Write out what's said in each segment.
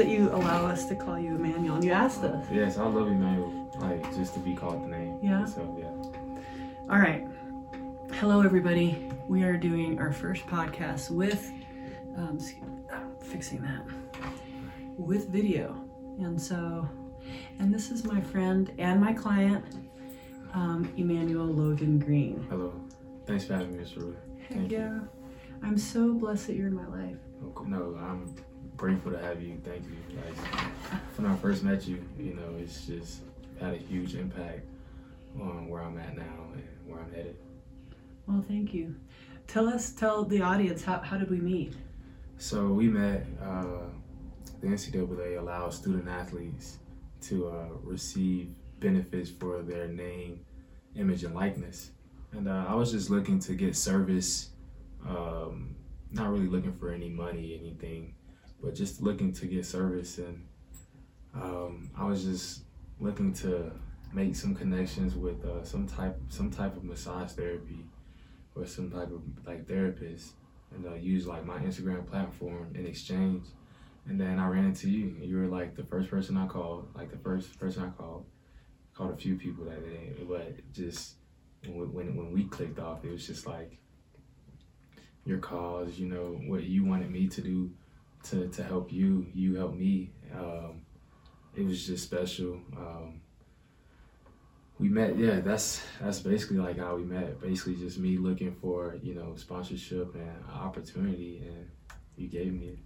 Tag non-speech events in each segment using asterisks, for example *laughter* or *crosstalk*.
that you allow us to call you Emmanuel, and you asked us. Yes, I love Emmanuel. Like just to be called the name. Yeah. So yeah. All right. Hello, everybody. We are doing our first podcast with, um, fixing that, with video. And so, and this is my friend and my client, um, Emmanuel Logan Green. Hello. Thanks for having me, Ruth. Heck Thank you. yeah. I'm so blessed that you're in my life. No, I'm grateful to have you. Thank you. Like when I first met you, you know, it's just had a huge impact on where I'm at now and where I'm headed. Well, thank you. Tell us, tell the audience, how, how did we meet? So we met. Uh, the NCAA allows student athletes to uh, receive benefits for their name, image, and likeness. And uh, I was just looking to get service, um, not really looking for any money, anything, but just looking to get service. And um, I was just looking to make some connections with uh, some type, some type of massage therapy, or some type of like therapist and uh, use like my Instagram platform in exchange. And then I ran into you. You were like the first person I called, like the first person I called. Called a few people that day, but just when when we clicked off, it was just like your cause. You know what you wanted me to do to to help you. You helped me. Um, it was just special. Um, we met yeah that's that's basically like how we met basically just me looking for you know sponsorship and opportunity and you gave me it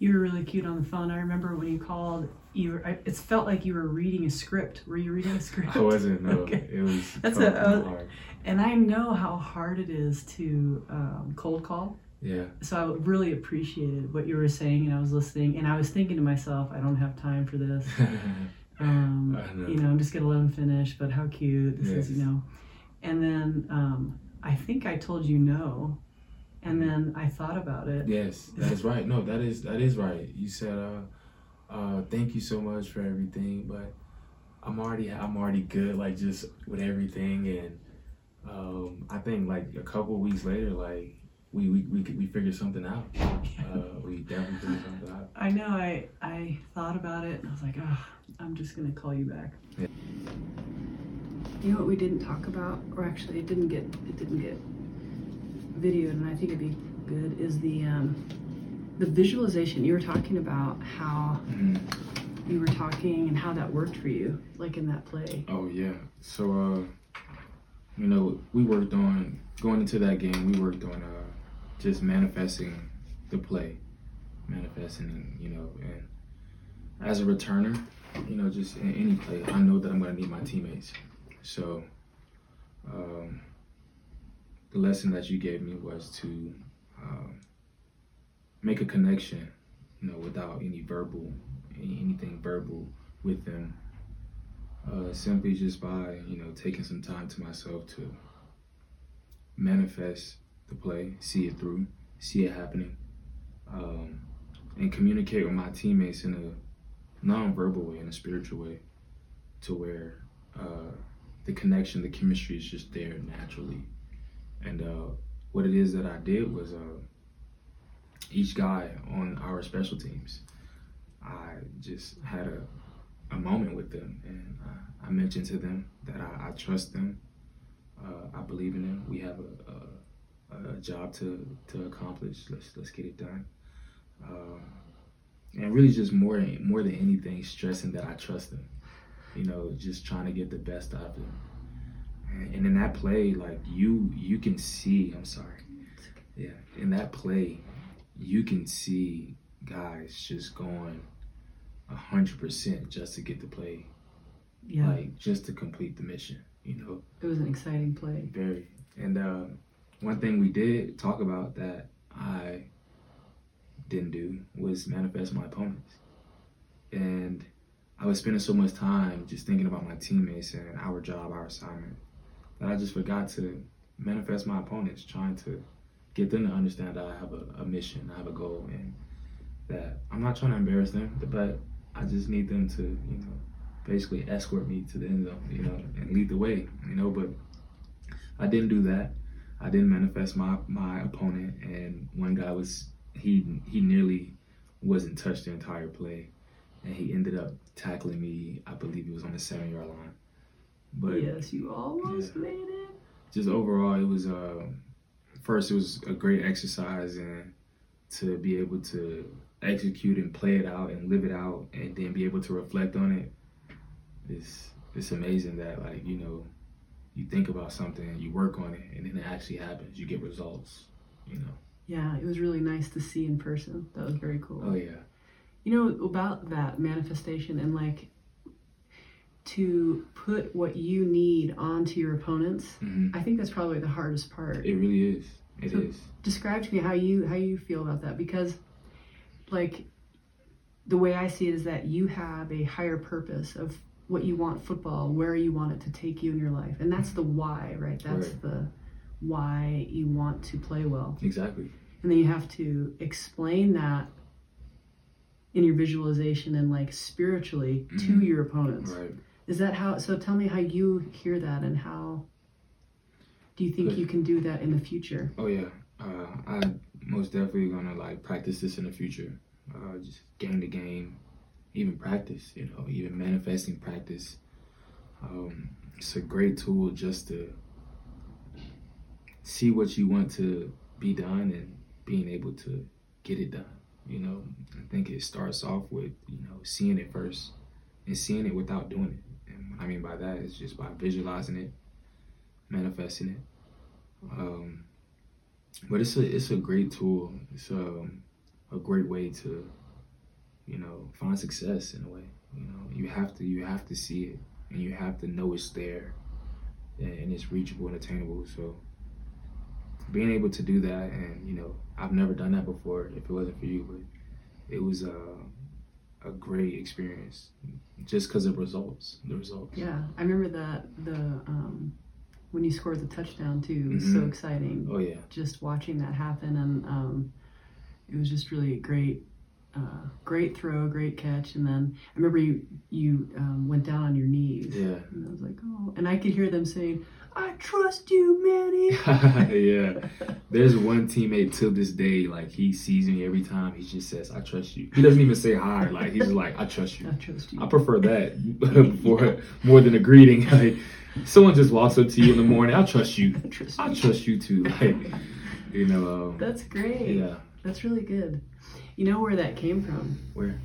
You were really cute on the phone. I remember when you called, you were, I- it felt like you were reading a script. Were you reading a *laughs* script? i wasn't no Okay. it was That's felt a- uh, hard. And I know how hard it is to um, cold call. Yeah So I really appreciated what you were saying, and I was listening, and I was thinking to myself, I don't have time for this. *laughs* Um, know. you know, I'm just gonna let him finish. But how cute this is, you know. And then um, I think I told you no, and then I thought about it. yes that is right no that is that is right you said uh uh thank you so much for everything but i'm already i'm already good like just with everything and um i think like a couple weeks later like we we we, we figured something out uh we definitely figured something out I know. I I thought about it, and I was like, oh, I'm just gonna call you back. Yeah. You know what we didn't talk about, or actually, it didn't get it didn't get videoed, and I think it'd be good is the um, the visualization. You were talking about how you were talking and how that worked for you, like in that play. Oh yeah. So uh you know, we worked on going into that game, we worked on uh just manifesting the play. Manifesting, you know, and as a returner, you know, just in any play, I know that I'm gonna need my teammates. So um the lesson that you gave me was to um, make a connection, you know, without any verbal, any, anything verbal with them uh, simply just by you know taking some time to myself to manifest the play, see it through, see it happening, um, and communicate with my teammates in a non-verbal way, in a spiritual way, to where uh, the connection, the chemistry is just there naturally. And uh, what it is that I did was uh, each guy on our special teams, I just had a a moment with them, and uh, I mentioned to them that I, I trust them. Uh, I believe in them. We have a, a, a job to, to accomplish. Let's let's get it done. Um, and really, just more more than anything, stressing that I trust them. You know, just trying to get the best out of them. And, in that play, like you you can see. I'm sorry. Yeah, in that play, you can see guys just going a hundred percent just to get the play, Yeah, like just to complete the mission. You know, it was an exciting play. very. And uh, one thing we did talk about that I didn't do was manifest my opponents, and I was spending so much time just thinking about my teammates and our job, our assignment, that I just forgot to manifest my opponents, trying to get them to understand that I have a, a mission, I have a goal, and that I'm not trying to embarrass them, but I just need them to, you know, basically escort me to the end zone, you know, and lead the way, you know. But I didn't do that. I didn't manifest my my opponent, and one guy was he he nearly wasn't touched the entire play, and he ended up tackling me. I believe he was on the seven yard line. But yes, you almost Yeah. made it. just overall, it was uh, first it was a great exercise and to be able to execute and play it out and live it out and then be able to reflect on it. It's it's amazing that like you know you think about something you work on it and then it actually happens. You get results. You know. Yeah, it was really nice to see in person. That was very cool. Oh yeah. You know about that manifestation and like to put what you need onto your opponents. hmm I think that's probably the hardest part. It really is. It is. So- Describe to me how you how you feel about that because like the way I see it is that you have a higher purpose of what you want football, where you want it to take you in your life. And that's the why, right? That's Right. the why you want to play well. Exactly. and then you have to explain that in your visualization and like spiritually to Mhm. your opponents Right. is that how so tell me how you hear that and how do you think Good. you can do that in the future Oh yeah, uh, I most definitely gonna like practice this in the future. Uh, just game to game, even practice. You know, even manifesting practice. Um, it's a great tool just to see what you want to be done and being able to get it done. You know, I think it starts off with you know seeing it first and seeing it without doing it. And what I mean by that is just by visualizing it, manifesting it. Um, but it's a it's a great tool. It's um, a great way to, you know, find success in a way. You know, you have to you have to see it, and you have to know it's there, and, it's reachable and attainable. So, being able to do that, and you know, I've never done that before. If it wasn't for you, but it was a a great experience, just because of results. The results. yeah i remember that the um when you scored the touchdown too it was so Mhm. exciting Oh yeah. just watching that happen and um it was just really great uh, great throw great catch and then i remember you you um, went down on your knees Yeah. And I was like, oh. And I could hear them saying, I trust you, Manny. *laughs* yeah. There's one teammate till this day, like he sees me every time. He just says, "I trust you." He doesn't even say hi. Like he's just like, "I trust you." *laughs* I trust you. I prefer that *laughs* before more than a greeting. Like someone just walks up to you in the morning, "I trust you." I trust I you. trust you too. Like you know. Um, That's great. yeah. That's really good. You know where that came from? Where?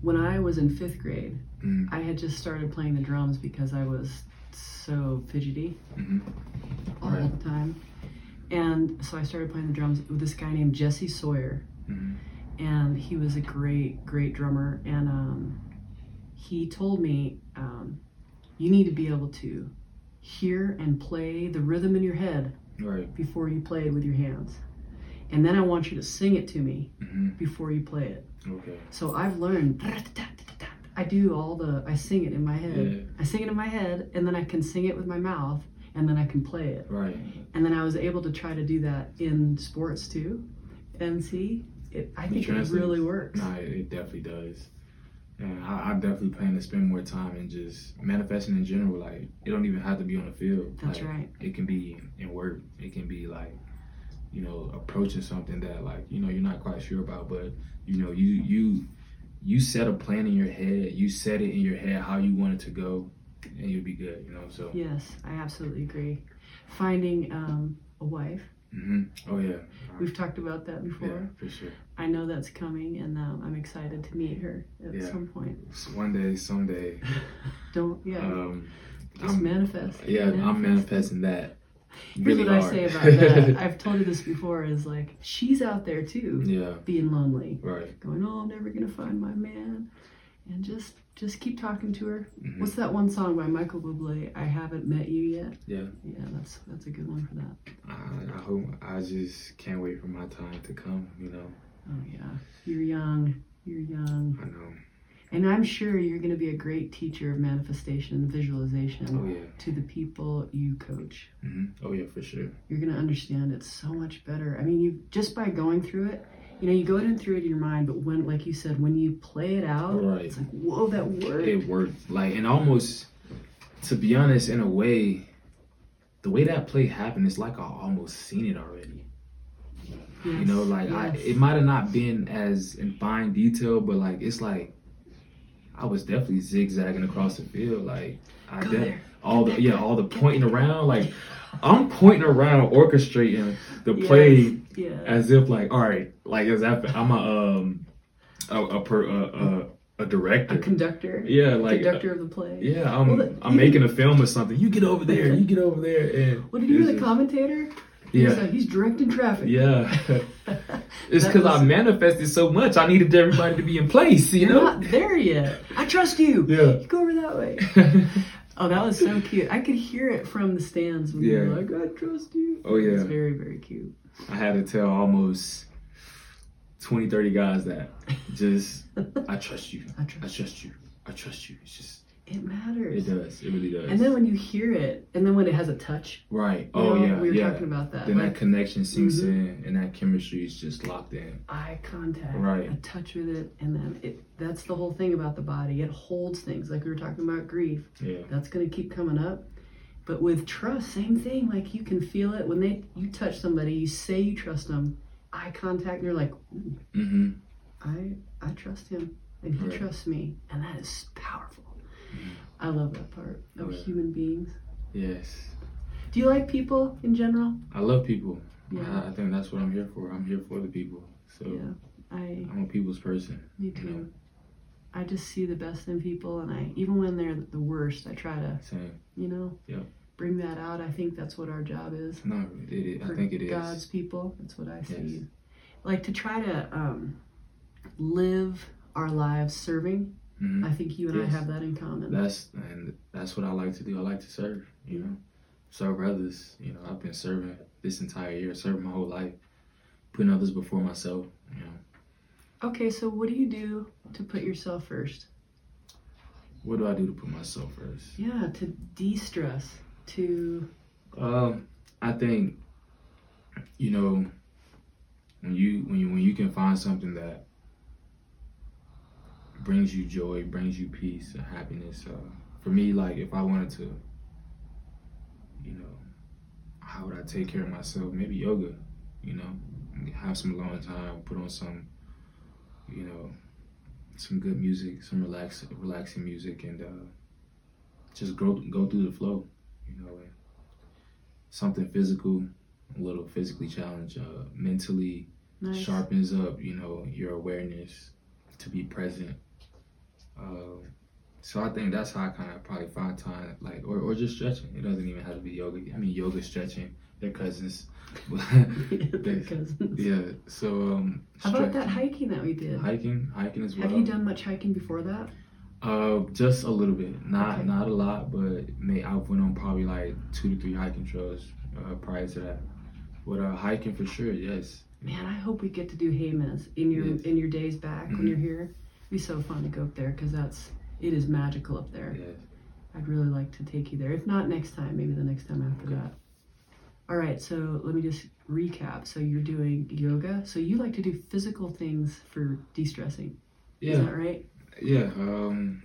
When I was in fifth grade, Mm, I had just started playing the drums because I was so fidgety mhm. all Right. the time. And so I started playing the drums with this guy named Jesse Sawyer. Mhm. and he was a great, great drummer. And um, he told me, um, you need to be able to hear and play the rhythm in your head Right. before you play it with your hands. And then I want you to sing it to me Mhm. before you play it. Okay. So I've learned. I do all the. I sing it in my head. Yeah. I sing it in my head, and then I can sing it with my mouth, and then I can play it. Right. And then I was able to try to do that in sports too. And see, it, I think it really works. Nah, it, it definitely does. And I, I definitely plan to spend more time in just manifesting in general. Like it don't even have to be on the field. That's Like, right. It can be in work. It can be like, you know, approaching something that like you know you're not quite sure about, but you know you you you set a plan in your head. You set it in your head how you want it to go, and you'll be good. You know. So. Yes, I absolutely agree. Finding um, a wife. hmm Oh yeah. We've talked about that before. Yeah, for sure. I know that's coming, and um, I'm excited to meet her at Yeah. some point. One day, someday. *laughs* Don't yeah, Um, just I'm- manifest. Yeah, I'm manifesting that. Here's Really what hard. I say about *laughs* that. I've told you this before. Is like she's out there too, yeah, being lonely, right. going, "Oh, I'm never gonna find my man," and just just keep talking to her. Mhm. What's that one song by Michael Bublé? I haven't met you yet. Yeah. Yeah, that's that's a good one for that. I, I hope. I just can't wait for my time to come. You know. Oh yeah, you're young. You're young. I know. And I'm sure you're going to be a great teacher of manifestation and visualization Oh yeah. to the people you coach. hmm Oh yeah, for sure. You're going to understand it so much better. I mean, you just by going through it, you know, you go in through it in your mind, but when, like you said, when you play it out, Right. it's like, whoa, that worked. It worked. Like, and almost, to be honest, in a way, the way that play happened, it's like I almost seen it already. You know, like I, it might have not been as in fine detail, but like it's like I was definitely zigzagging across the field. Like I Go there. all the yeah, all the pointing around. Like I'm pointing around, orchestrating the play Yeah. as if like all right, like as if I'm a um a a per, a, a, a director. a conductor. yeah, like conductor of the play. yeah, I'm Well, the- I'm making a film or something. You get over there, you get over there, and *laughs* What did you hear the commentator? Yeah. He's, like, he's directing traffic. Yeah. *laughs* *laughs* It's because I manifested so much. I needed everybody to be in place, you You're know? not there yet. I trust you. Yeah. You go over that way. *laughs* Oh, that was so cute. I could hear it from the stands when you were Yeah. like, I trust you. Oh, yeah. very, very cute. I had to tell almost 20, 30 guys that. *laughs* Just, I trust you. I I trust trust you. I trust you. It's just, It matters. it does. It really does. And then when you hear it, and then when it has a touch, right. Oh, know, yeah. we were yeah. talking about that. Then like that connection sinks Mhm. in and that chemistry is just locked in. eye contact, Right. a touch with it, and then it. That's the whole thing about the body. It holds things. Like we were talking about grief. Yeah. That's gonna keep coming up. But with trust, same thing. Like you can feel it when they you touch somebody, you say you trust them, eye contact, and you're like, Mm-hmm. I I trust him and he Right. trusts me, and that is powerful. I love that part of Yeah. human beings. Yes. Do you like people in general? I love people. Yeah. I, I think that's what I'm here for. I'm here for the people. So Yeah, I I'm a people's person. me You too. know? I just see the best in people, and I even when they're the worst, I try to Same. you know Yeah. bring that out. I think that's what our job is. No, it, it, I think it is. God's people. That's what I see. Yes. Like to try to um, live our lives serving. Mhm. I think you and I have that in common. That's and that's what I like to do. I like to serve. You know, serve others. You know, I've been serving this entire year, serving my whole life, putting others before myself. You know, okay, so what do you do to put yourself first? what do I do to put myself first? Yeah, to de-stress, to Um, I think, you know, when you when you when you can find something that brings you joy, brings you peace and happiness. Uh, for me, like if I wanted to, you know, how would I take care of myself? Maybe yoga. You know, have some alone time, put on some, you know, some good music, some relax relaxing music, and uh, just go go through the flow. You know, and something physical, a little physically challenged, uh, mentally nice. sharpens up, you know, your awareness to be present. Um, so I think that's how I kind of probably find time, like, or, or just stretching. It doesn't even have to be yoga. I mean, yoga, stretching, they're cousins. *laughs* *laughs* They're cousins. yeah. So um, How about that hiking that we did? hiking, hiking as well. Have you done much hiking before that? Uh, just a little bit, not Okay. not a lot, but may I went on probably like two to three hiking trails uh, prior to that. But uh, hiking for sure, yes. Man, I hope we get to do Hayman's in your Yes. in your days back when Mhm. you're here. It'd be so fun to go up there because that's it is magical up there. Yes. I'd really like to take you there. If not next time, maybe the next time after Okay. that. All right, so let me just recap. So you're doing yoga. So you like to do physical things for de-stressing. Is Yeah, that right? yeah. Um,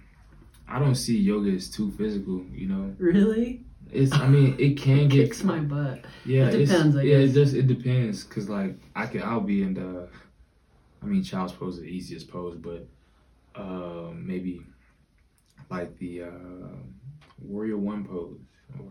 I don't see yoga as too physical. You know, Really? it's. I mean, it can get. Kicks my butt. Yeah, It depends, yeah, it just it depends. Cause like I can, I'll be in the. I mean, child's pose is the easiest pose, but uh, maybe like the uh, warrior one pose or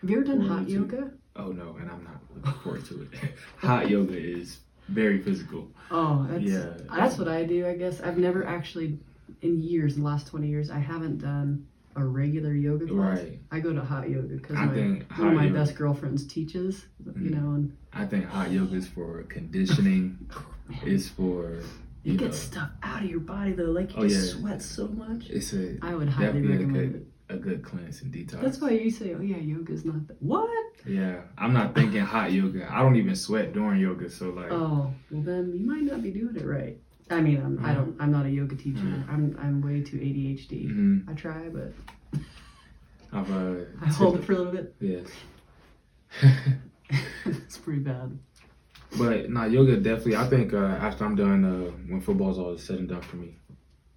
Have you ever done hot two. yoga? Oh no, and I'm not looking forward to it. *laughs* Hot yoga is very physical. Oh, that's Yeah. that's what I do. I guess I've never actually, in years, in the last twenty years, I haven't done a regular yoga class. Right. I go to hot yoga because my one of my yoga. best girlfriends teaches. You Mhm. know, and I think hot yoga is for conditioning. *laughs* man, it's for you, you get know, stuff out of your body though. Like you Oh, just yeah. sweat so much. it's a I would highly Definitely a good- it. a good cleanse and detox. That's why you say, "Oh yeah, yoga's not that." What? Yeah, I'm not thinking hot yoga. I don't even sweat during yoga, so like. Oh, well then you might not be doing it right. I mean, I'm, I don't. I'm not a yoga teacher. Mhm. I'm I'm way too ADHD. mhm. I try, but I've uh. *laughs* I hold it for a little bit. Yes. *laughs* it's pretty bad. But nah, yoga definitely. I think uh, after I'm done, uh, when football's all said and done for me,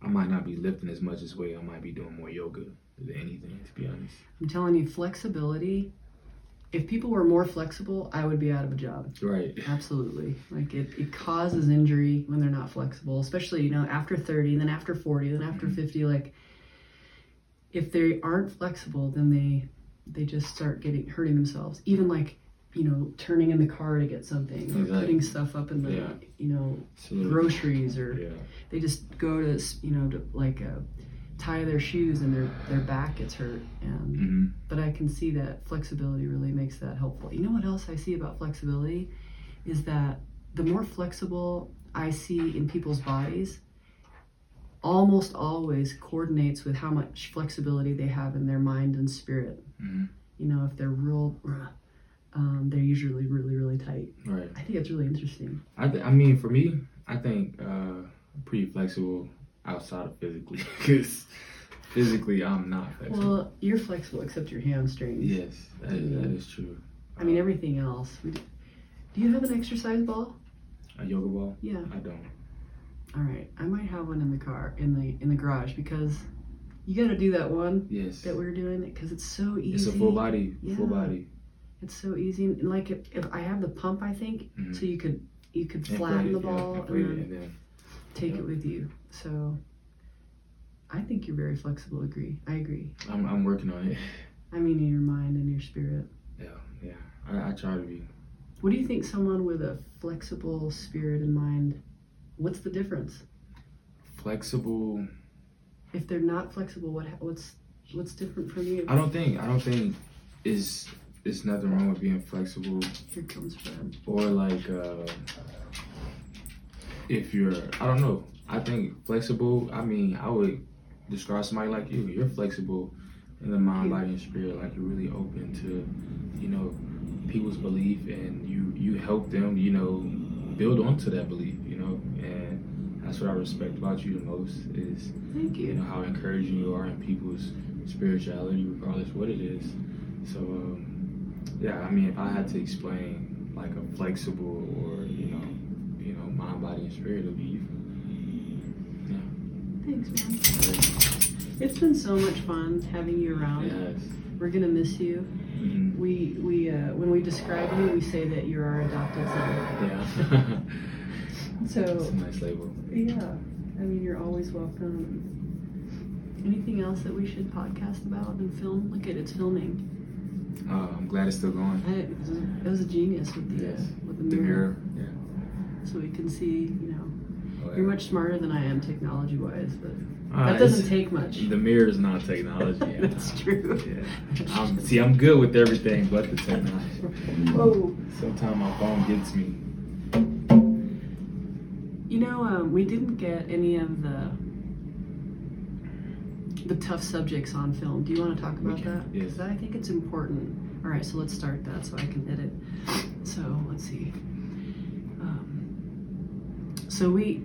I might not be lifting as much as weight. I might be doing more yoga than anything, to be honest. I'm telling you, flexibility if people were more flexible, I would be out of a job. Right. Absolutely. Like it, it causes injury when they're not flexible, especially, you know, after 30, then after 40, then after Mhm. 50. Like if they aren't flexible, then they they just start getting hurting themselves. Even like, you know, turning in the car to get something or putting stuff up in the, Yeah. you know, groceries or Yeah. they just go to, you know, to like uh, tie their shoes and their their back gets hurt. And hmm but I can see that flexibility really makes that helpful. You know what else I see about flexibility is that the more flexible I see in people's bodies, almost always coordinates with how much flexibility they have in their mind and spirit. hmm You know, if they're real, um, they're usually really, really tight. Right. I think it's really interesting. I, th- I mean, for me, I think uh, pretty flexible outside of physically, *laughs* because physically I'm not flexible. Well, you're flexible except your hamstrings. yes, that is, that is true. I mean, everything else. We do, do you have an exercise ball? a yoga ball, Yeah. I don't. All right, I might have one in the car in the in the garage because you got to do that one Yes, that we are doing because it's so easy. it's a full body, full body. It's so easy, like if, if I have the pump, I think Mhm. so you could you could flatten it, the ball inflate and it, then and then take yeah. it with you. So I think you're very flexible. Agree? I agree. I'm, I'm working on it. I mean, in your mind and your spirit. Yeah, yeah. I, I try to be. What do you think? Someone with a flexible spirit and mind. What's the difference? flexible If they're not flexible, what what's what's different from you? i don't think i don't think is it's nothing wrong with being flexible. Here comes Fred. or like uh if you're i don't know. I think flexible i mean i would describe somebody like you. You're flexible in the mind body and spirit. Like you're really open to you know people's belief and you you help them you know build onto that belief you know? And that's what i respect about you the most is Thank you. you. know how encouraging you are in people's spirituality regardless what it is. So um, yeah i mean if i had to explain like a flexible or you know you know mind body and spirit of you Yeah. Thanks, man. It's been so much fun having you around. yes We're gonna miss you. Mhm. We we uh, when we describe you, we say that you're our adopted son. yeah so. *laughs* it's a nice label yeah, I mean you're always welcome. Anything else that we should podcast about and film? Look at it's filming. Uh, i'm glad it's still going I, it, was a, it was a genius with the Yes. uh, with the the mirror, mirror yeah so we can see. You know, Oh, you're much smarter than I am technology wise, but Uh, that doesn't take much. the mirror is not technology *laughs* yeah. That's true. yeah. Um, see i'm good with everything but the technology Whoa. sometimes my phone gets me You know, um, we didn't get any of the the tough subjects on film. Do you want to talk about can, that? yes. Because I think it's important. All right, so let's start that so I can edit. So let's see. Um, so we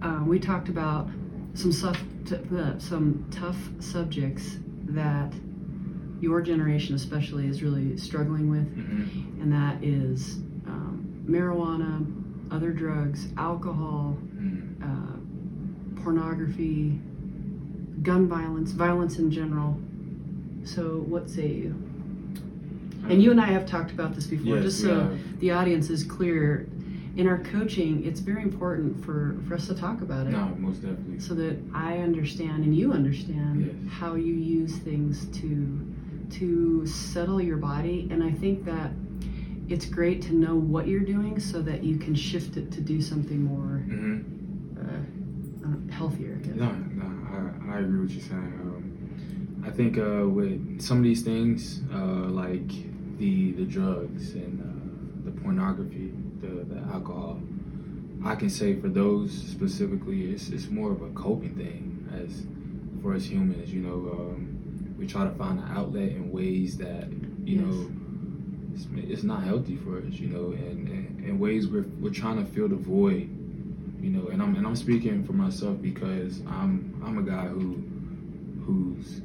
uh, we talked about some stuff, t- uh, some tough subjects that your generation especially is really struggling with hmm and that is um, marijuana, other drugs, alcohol, hmm uh, pornography, gun violence, violence in general. So, what say you? And you and I have talked about this before, Yes, just so have. the audience is clear. In our coaching, it's very important for, for us to talk about it No, most definitely. so that I understand and you understand Yes. how you use things to to settle your body and I think that it's great to know what you're doing so that you can shift it to do something more hmm uh, uh, healthier. I guess. No, no, I, agree with you saying. Um, I think uh, with some of these things, uh, like the the drugs and uh, the pornography, the the alcohol, I can say for those specifically, it's it's more of a coping thing as for us humans. You know, um, we try to find an outlet in ways that you Yes. know it's, it's not healthy for us. You know, and, and in ways we're we're trying to fill the void you know and i'm and i'm speaking for myself because i'm i'm a guy who who's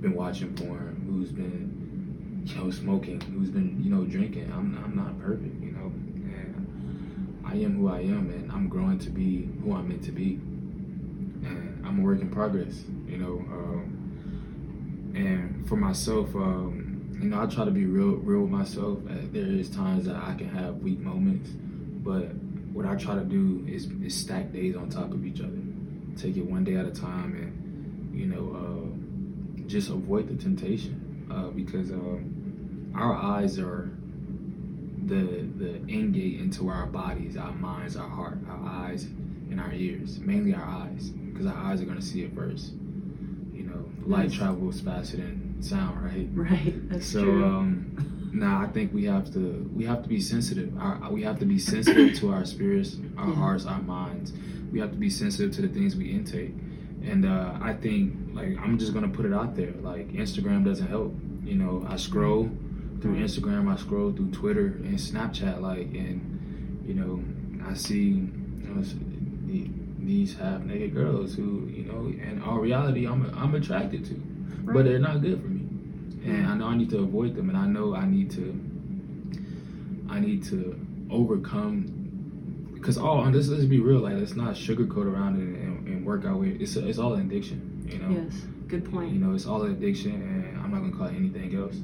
been watching porn who's been you know smoking who's been you know drinking i'm i'm not perfect you know and i am who i am and i'm growing to be who i'm meant to be and i'm a work in progress you know um, and for myself um, you know, I try to be real, real with myself. There is times that I can have weak moments, but what I try to do is, is stack days on top of each other. Take it one day at a time, and you know, uh, just avoid the temptation uh, because um, our eyes are the the end gate into our bodies, our minds, our heart, our eyes, and our ears. Mainly our eyes, because our eyes are gonna see it first. You know, light Nice. travels faster than sound, right? Right. That's so true. um now I think we have to we have to be sensitive. Our, we have to be sensitive to our spirits, our Yeah. hearts, our minds. We have to be sensitive to the things we intake. And uh, I think like I'm just gonna put it out there. Like Instagram doesn't help. You know, I scroll through Instagram, I scroll through Twitter and Snapchat, like, and you know, I see you know, these half naked girls who, you know, in all reality, I'm I'm attracted to, but they're not good for me, and I know I need to avoid them, and I know I need to, I need to overcome. Because all let's, let's be real, like let's not sugarcoat around it and, and work our way. It's it's all an addiction, you know. yes. Good point. You know, it's all an addiction, and I'm not gonna call it anything else.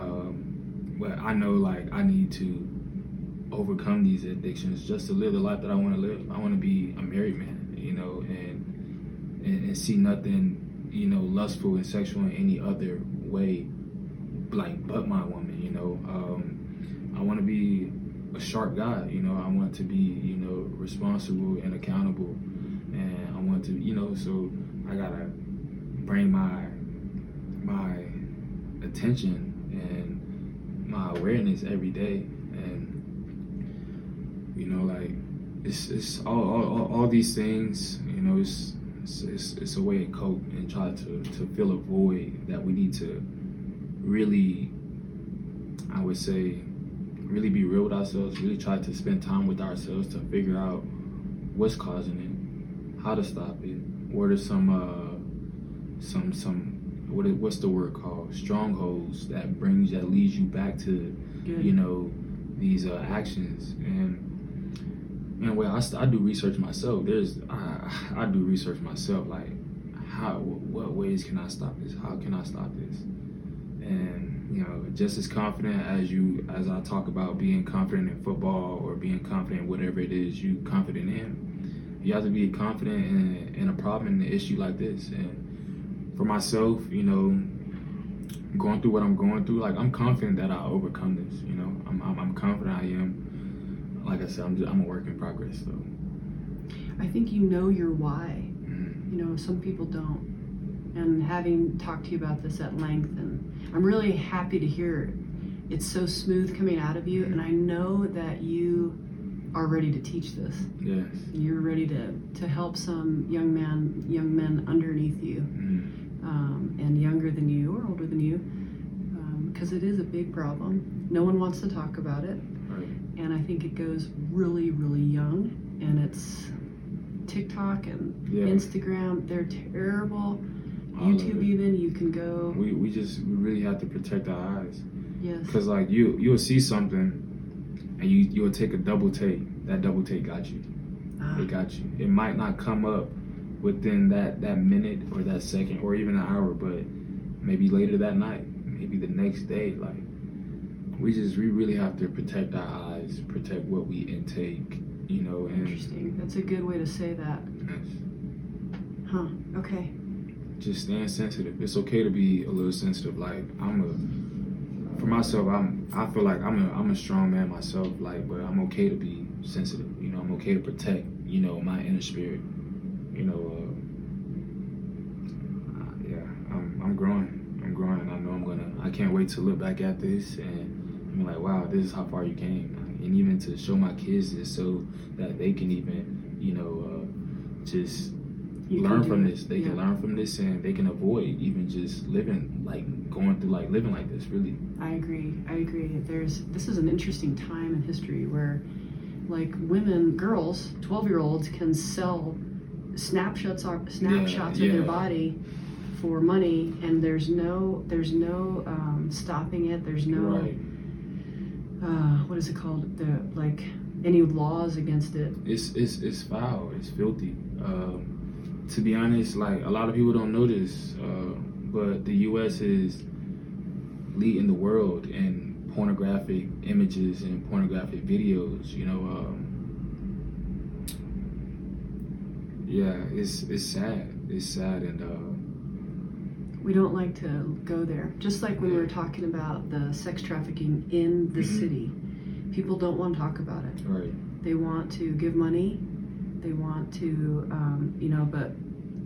Um, but I know, like, I need to overcome these addictions just to live the life that I want to live. I want to be a married man, you know, and, and and see nothing, you know, lustful and sexual in any other way, like but my woman. You know, um, I want to be a sharp guy. You know, I want to be, you know, responsible and accountable, and I want to, you know, so I gotta bring my my attention and my awareness every day and you know like it's it's all all, all, all these things you know it's, it's it's it's a way to cope and try to to fill a void that we need to really I would say really be real with ourselves really try to spend time with ourselves to figure out what's causing it how to stop it what are some uh some some what is, what's the word called strongholds that brings that leads you back to Good. you know these uh, actions and and well I, I do research myself. There's I, I do research myself like how what ways can I stop this? How can I stop this? And you know just as confident as you as I talk about being confident in football or being confident in whatever it is you confident in you have to be confident in, in a problem in an issue like this. And for myself you know going through what I'm going through like I'm confident that I'll overcome this you know? I'm, I'm, I'm confident I am like I said I'm, just, I'm a work in progress so I think you know your why. mm, You know, some people don't. And having talked to you about this at length, and I'm really happy to hear it. It's so smooth coming out of you, and I know that you are ready to teach this. yes You're ready to, to help some young man, young men underneath you, mm, um, and younger than you or older than you, because it is a big problem. No one wants to talk about it, right and I think it goes really, really young, and it's TikTok and yeah Instagram. They're terrible. all YouTube even you can go. we, we just we really have to protect our eyes Yes. Cause like you you'll see something and you you'll take a double take. That double take got you. Ah, It got you. It might not come up within that that minute or that second or even an hour, but maybe later that night, maybe the next day. Like we just we really have to protect our eyes, protect what we intake. You know, and interesting. That's a good way to say that. Huh. Okay. just staying sensitive. It's okay to be a little sensitive. Like I'm a, for myself, I'm. I feel like I'm a. I'm a strong man myself. Like, but I'm okay to be sensitive. You know, I'm okay to protect. You know, my inner spirit. You know, uh, uh, yeah. I'm. I'm growing. I'm growing. and I know I'm gonna. I can't wait to look back at this and be like, wow, this is how far you came. And even to show my kids this so that they can even, you know, uh, just You learn from it. this. They can learn from this, and they can avoid even just living like going through like living like this. Really, I agree. I agree. There's this is an interesting time in history where like women, girls, 12-year-olds can sell snapshots of snapshots of their body for money and there's no there's no um, stopping it. There's no right? Uh, what is it called? The like any laws against it. It's it's it's foul. It's filthy. Um, to be honest, like a lot of people don't know this, uh, but the U.S. is lead in the world in pornographic images and pornographic videos. You know, um, yeah, it's it's sad. It's sad, and uh, we don't like to go there. Just like when we were talking about the sex trafficking in the Mhm. city, people don't want to talk about it. right, They want to give money, they want to, um, you know, but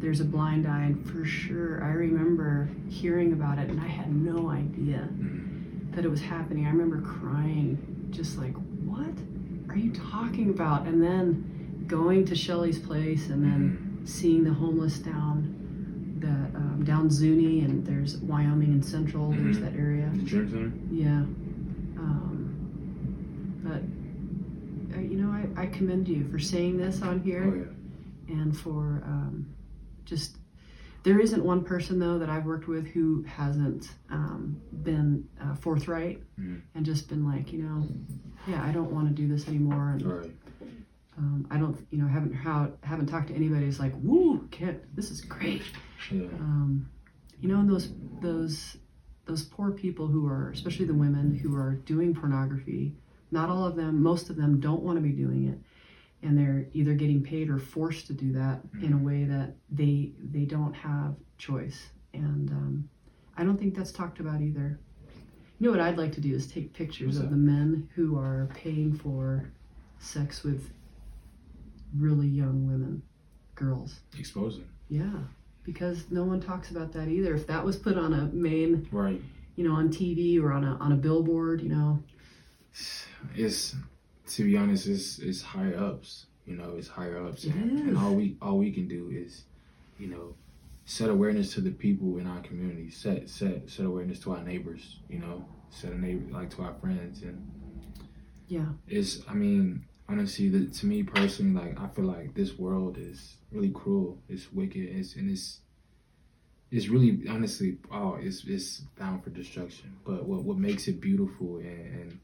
there's a blind eye, and for sure, I remember hearing about it, and I had no idea Mhm. that it was happening. I remember crying, just like, what are you talking about? And then going to Shelly's place, and then Mhm. seeing the homeless down that um, down Zuni, and there's Wyoming and Central. There's Mhm. that area. the Center. Yeah. Um, but uh, you know, I, I commend you for saying this on here Oh yeah. and for um, just. There isn't one person though that I've worked with who hasn't um, been uh, forthright Mhm. and just been like, you know, yeah, I don't want to do this anymore, and Right. um, I don't, you know, haven't how, haven't talked to anybody who's like, woo, kid, this is great. Yeah. Um, you know, and those those those poor people who are, especially the women who are doing pornography. Not all of them, most of them don't want to be doing it, and they're either getting paid or forced to do that in a way that they they don't have choice. And um, I don't think that's talked about either. You know what I'd like to do is take pictures of the men who are paying for sex with really young women, girls. Exposing. Yeah, because no one talks about that either. If that was put on a main, Right. you know, on TV or on a on a billboard, you know, It's to be honest, it's it's higher ups. You know, it's higher ups, It and, and all we all we can do is, you know, set awareness to the people in our community. Set set set awareness to our neighbors. You know, set a neighbor like to our friends, and yeah, it's. I mean, honestly, the, to me personally, like I feel like this world is really cruel. It's wicked. It's and it's. It's really honestly, oh, it's it's bound for destruction. But what what makes it beautiful and, and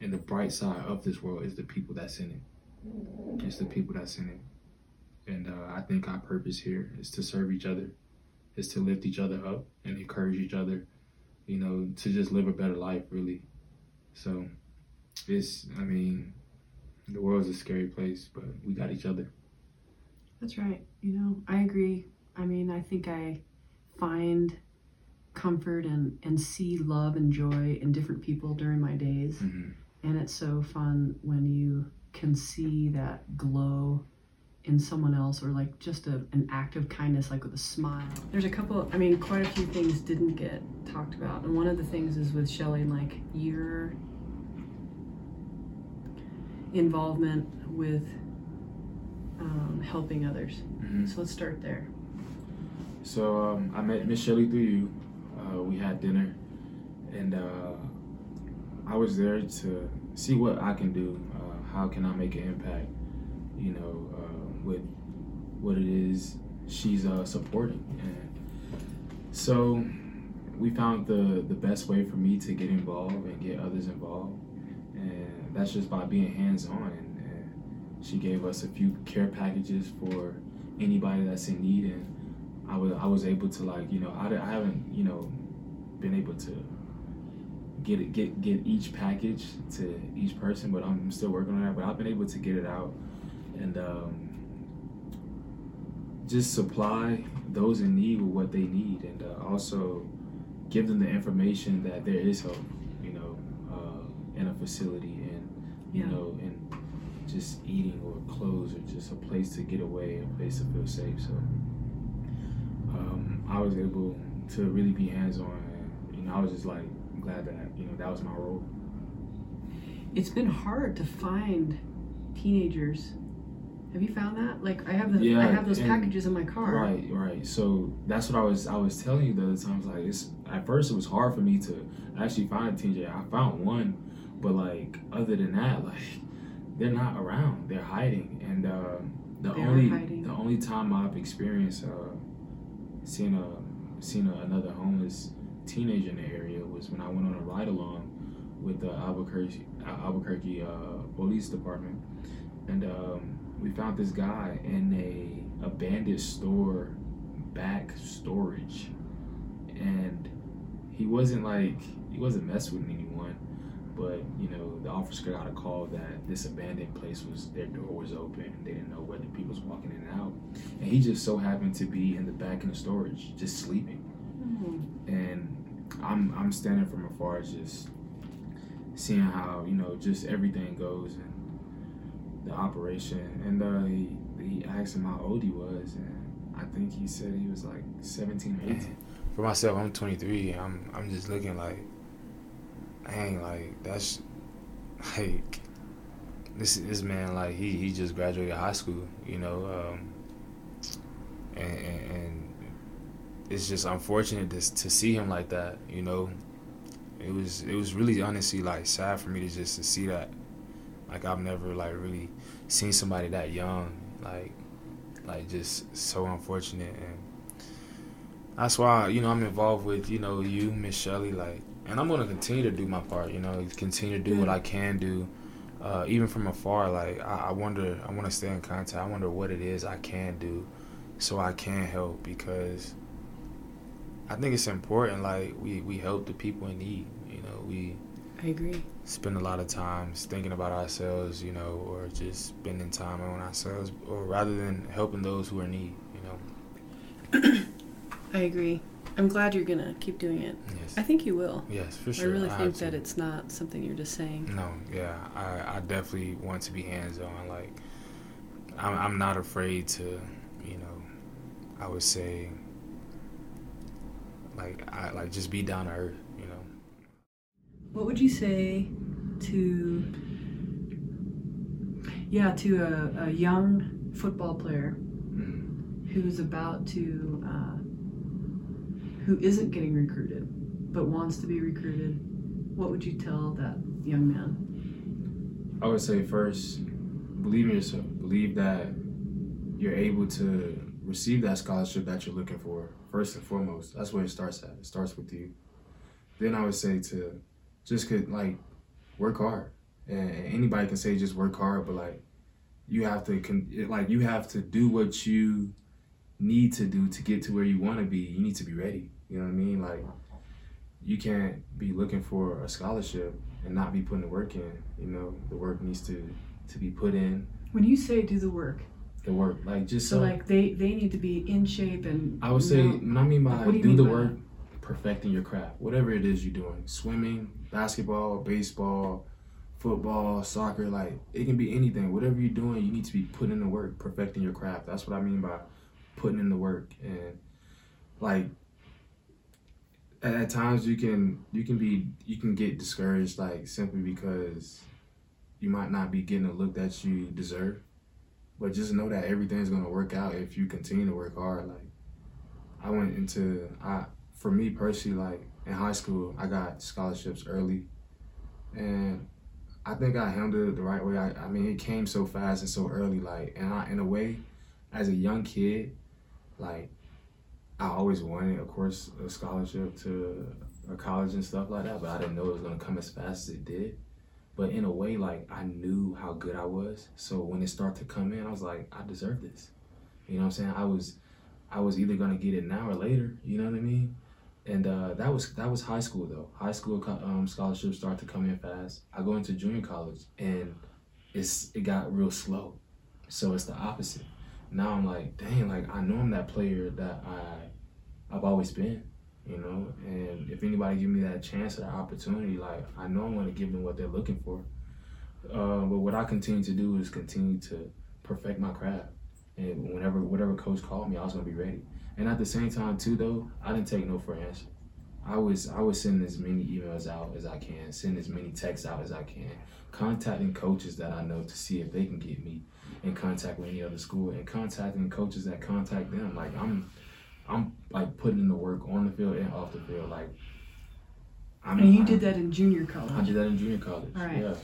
and the bright side of this world is the people that's in it. It's the people that's in it. And uh, I think our purpose here is to serve each other, is to lift each other up and encourage each other, you know, to just live a better life, really. So it's, I mean, the world's a scary place, but we got each other. that's right. You know, I agree. I mean, I think I find comfort and and see love and joy in different people during my days, hmm and it's so fun when you can see that glow in someone else or like just a, an act of kindness like with a smile there's a couple i mean quite a few things didn't get talked about and one of the things is with shelly like your involvement with um, helping others hmm so let's start there So um, I met Miss Shelley through you. Uh, we had dinner, and uh, I was there to see what I can do. Uh, how can I make an impact? You know, uh, with what it is she's uh, supporting, and so we found the the best way for me to get involved and get others involved, and that's just by being hands on. And, and she gave us a few care packages for anybody that's in need, and I was I was able to like you know I, I haven't you know been able to get it get get each package to each person, but I'm still working on that. But I've been able to get it out and um, just supply those in need with what they need, and uh, also give them the information that there is uh, in a facility and you Yeah. know and just eating or clothes or just a place to get away, a place to feel safe. So um, I was able to really be hands on. And, you know, I was just like glad that you know that was my role. it's been hard to find teenagers have you found that like i have the Yeah, i have those and- packages in my car Right, right. So that's what I was I was telling you the other times. Like it's at first it was hard for me to actually find a teenager. I found one, but like other than that, *laughs* like they're not around. They're hiding, and uh, the They only the only time I've experienced uh, seeing a seeing a, another homeless teenager in the area was when I went on a ride along with the Albuquerque Albuquerque uh, Police Department, and um, we found this guy in a abandoned store back storage, and he wasn't like he wasn't messing with anyone, but you know the officer got a call that this abandoned place was their door was open and they didn't know whether people was walking in and out, and he just so happened to be in the back in the storage just sleeping, and I'm I'm standing from afar just seeing how you know just everything goes and the operation, and uh, he, he asked him how old he was, and I think he said he was like 17 or 18. For myself, I'm 23. I'm I'm just looking like, dang, like that's like this this man like he he just graduated high school, you know, um, and, and, and it's just unfortunate to to see him like that, you know. It was it was really honestly like sad for me to just to see that. Like I've never like really seen somebody that young, like like just so unfortunate and that's why you know I'm involved with you know you Miss Shelley like and I'm gonna continue to do my part you know continue to do what I can do uh, even from afar like I, I wonder I want to stay in contact I wonder what it is I can do so I can help because I think it's important like we we help the people in need you know we I agree. spend a lot of times thinking about ourselves, you know, or just spending time on ourselves, or rather than helping those who are in need, you know. *clears throat* I agree. I'm glad you're gonna keep doing it. Yes, I think you will. yes, for sure. I really have think to. that it's not something you're just saying. No, yeah, I, I definitely want to be hands on. Like, I'm, I'm not afraid to, you know, I would say, like, I like just be down to earth, you know. What would you say to yeah to a, a young football player Mm. who's about to uh, who isn't getting recruited but wants to be recruited? What would you tell that young man? I would say first, believe in yourself. Believe that you're able to receive that scholarship that you're looking for. First and foremost, that's where it starts at. It starts with you. Then I would say to just could like work hard. And anybody can say just work hard, but like you have to con- like you have to do what you need to do to get to where you want to be. You need to be ready. You know what I mean? Like you can't be looking for a scholarship and not be putting the work in. You know, the work needs to to be put in. When you say do the work, The work, like just so so. like they they need to be in shape and I would say, know- when I mean by What do do mean the by work, perfecting your craft, whatever it is you're doing, swimming, basketball, baseball, football, soccer, like it can be anything. Whatever you're doing, you need to be putting in the work, perfecting your craft. That's what I mean by putting in the work. And like at, times you can you can be you can get discouraged like simply because you might not be getting the look that you deserve. But just know that everything's gonna work out if you continue to work hard. Like I went into I for me personally, like in high school, I got scholarships early, and I think I handled it the right way. I, I mean, it came so fast and so early, like, and I in a way, as a young kid, like I always wanted, of course, a scholarship to a college and stuff like that, but I didn't know it was gonna come as fast as it did. But in a way, like I knew how good I was, so when it started to come in, I was like, I deserve this. You know what I'm saying? I was I was either gonna get it now or later. You know what I mean? And uh, that was that was high school though. High school um, scholarships start to come in fast. I go into junior college and it's it got real slow. So it's the opposite. Now I'm like, dang, like I know I'm that player that I I've always been. You know, and if anybody give me that chance or that opportunity, like I know I'm gonna give them what they're looking for. Uh, but what I continue to do is continue to perfect my craft. And whenever whatever coach called me, I was gonna be ready. And at the same time too though, I didn't take no for an answer. I was I was sending as many emails out as I can, sending as many texts out as I can, contacting coaches that I know to see if they can get me in contact with any other school and contacting coaches that contact them. Like I'm I'm like putting in the work on the field and off the field. Like I'm and you I- did that in junior college. I did that in junior college. All right. Yeah.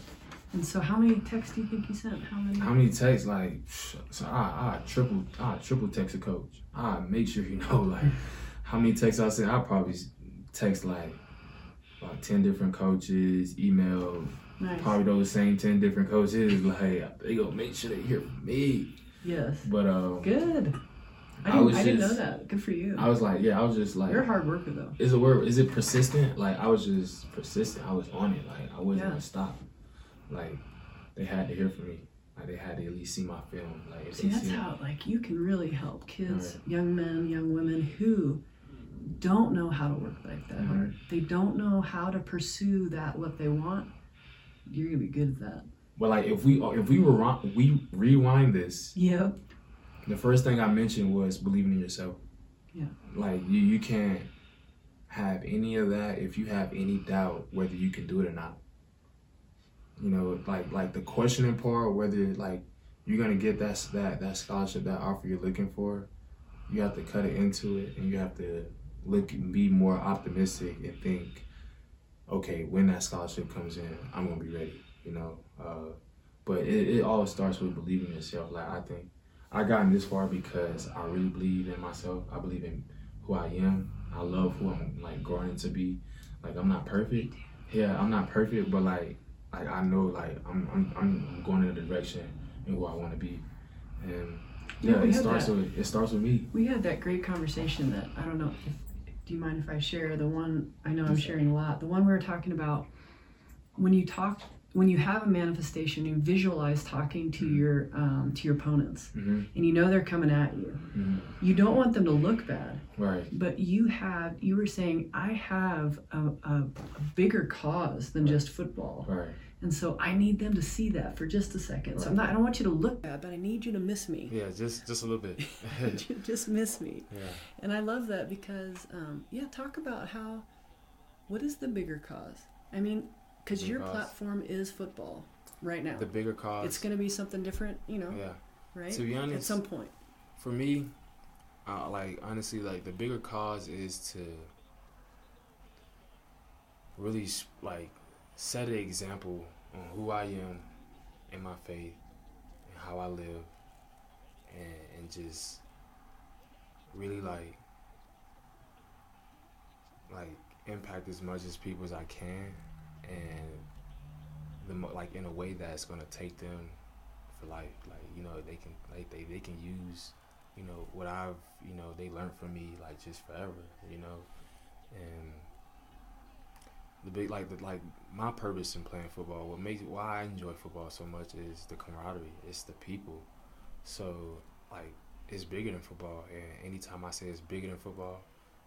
And so how many texts do you think you sent? How many? How many texts? Like, so I, I triple, I triple text a coach. I make sure you *laughs* know, like, how many texts I sent. I probably text like about ten different coaches, email nice. probably those same ten different coaches. Like, they gonna make sure they hear from me. Yes. But um, Good. I didn't, I, was didn't know that. Good for you. I was like, yeah, I was just like, You're a hard worker though. is it word? Is it persistent? Like I was just persistent. I was on it. Like I wasn't Yeah. gonna stop. Like they had to hear from me. Like they had to at least see my film. Like See, that's how like you can really help kids, Right. young men, young women who don't know how to work like that hard. They don't know how to pursue that what they want. You're gonna be good at that. But like if we if we were we rewind this, Yep. the first thing I mentioned was believing in yourself. Yeah. Like you you can't have any of that if you have any doubt whether you can do it or not. You know, like like the questioning part, whether like you're gonna get that that that scholarship, that offer you're looking for, you have to cut it into it, and you have to look and be more optimistic and think, okay, when that scholarship comes in, I'm gonna be ready. You know, uh, but it, it all starts with believing in yourself. Like I think I gotten this far because I really believe in myself. I believe in who I am. I love who I'm like growing to be. Like I'm not perfect. Yeah, I'm not perfect, but like like I know like I'm I'm, I'm going in the direction and who I want to be. And Yeah, yeah, it starts that. with it starts with me. We had that great conversation that I don't know if do you mind if I share the one I know I'm sharing a lot. The one we were talking about when you talk when you have a manifestation, you visualize talking to your um, to your opponents, hmm and you know they're coming at you. hmm You don't want them to look bad, Right. but you have you were saying I have a, a, a bigger cause than just football, Right. And so I need them to see that for just a second. So I'm not I don't want you to look bad, but I need you to miss me. Yeah, just just a little bit. *laughs* *laughs* just miss me. yeah. And I love that because, um, yeah, talk about how, what is the bigger cause? I mean, because your cause. platform is football right now. The bigger cause. It's going to be something different, you know, yeah. right? To be honest, At some point. for me, uh, like honestly, like the bigger cause is to really like set an example on who I am and my faith and how I live, and and just really like like impact as much as people as I can, and the like in a way that's gonna take them for life. Like you know they can like they they can use you know what I've you know they learned from me like just forever. You know, and the big like the like my purpose in playing football. What makes why I enjoy football so much is the camaraderie. It's the people. So like it's bigger than football. And anytime I say it's bigger than football,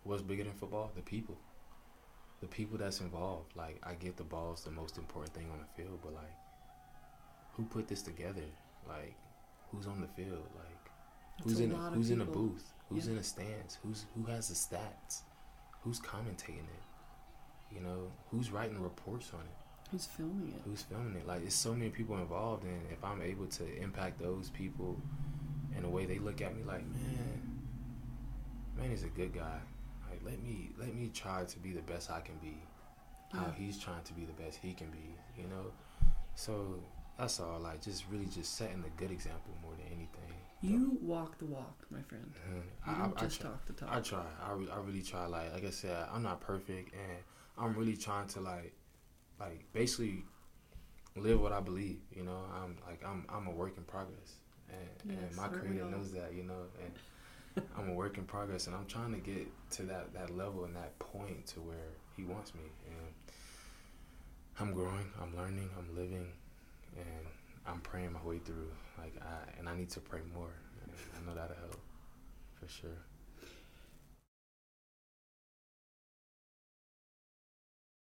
what's bigger than football? The people. The people that's involved. Like I get the ball's the most important thing on the field, but like who put this together? Like who's on the field? Like who's a in of who's in the booth? Who's Yeah. in the stands? Who's who has the stats? Who's commentating it? You know, who's writing reports on it? Who's filming it? Who's filming it? Like, it's so many people involved, and if I'm able to impact those people in a way they look at me like, man, man, he's a good guy. Like, let me let me try to be the best I can be. How he's trying to be the best he can be. You know, so that's all. Like, just really just setting a good example more than anything. You walk the walk, my friend. Mhm. You I, don't I, I just try- talk the talk. I try. I, re- I really try. Like like I said, I'm not perfect, and I'm really trying to like like basically live what I believe. You know, I'm like I'm I'm a work in progress, and, and my creator knows that. You know, and *laughs* I'm a work in progress, and I'm trying to get to that that level and that point to where he wants me, and I'm growing, I'm learning, I'm living, and I'm praying my way through. Like I and I need to pray more. And I know that'll help for sure.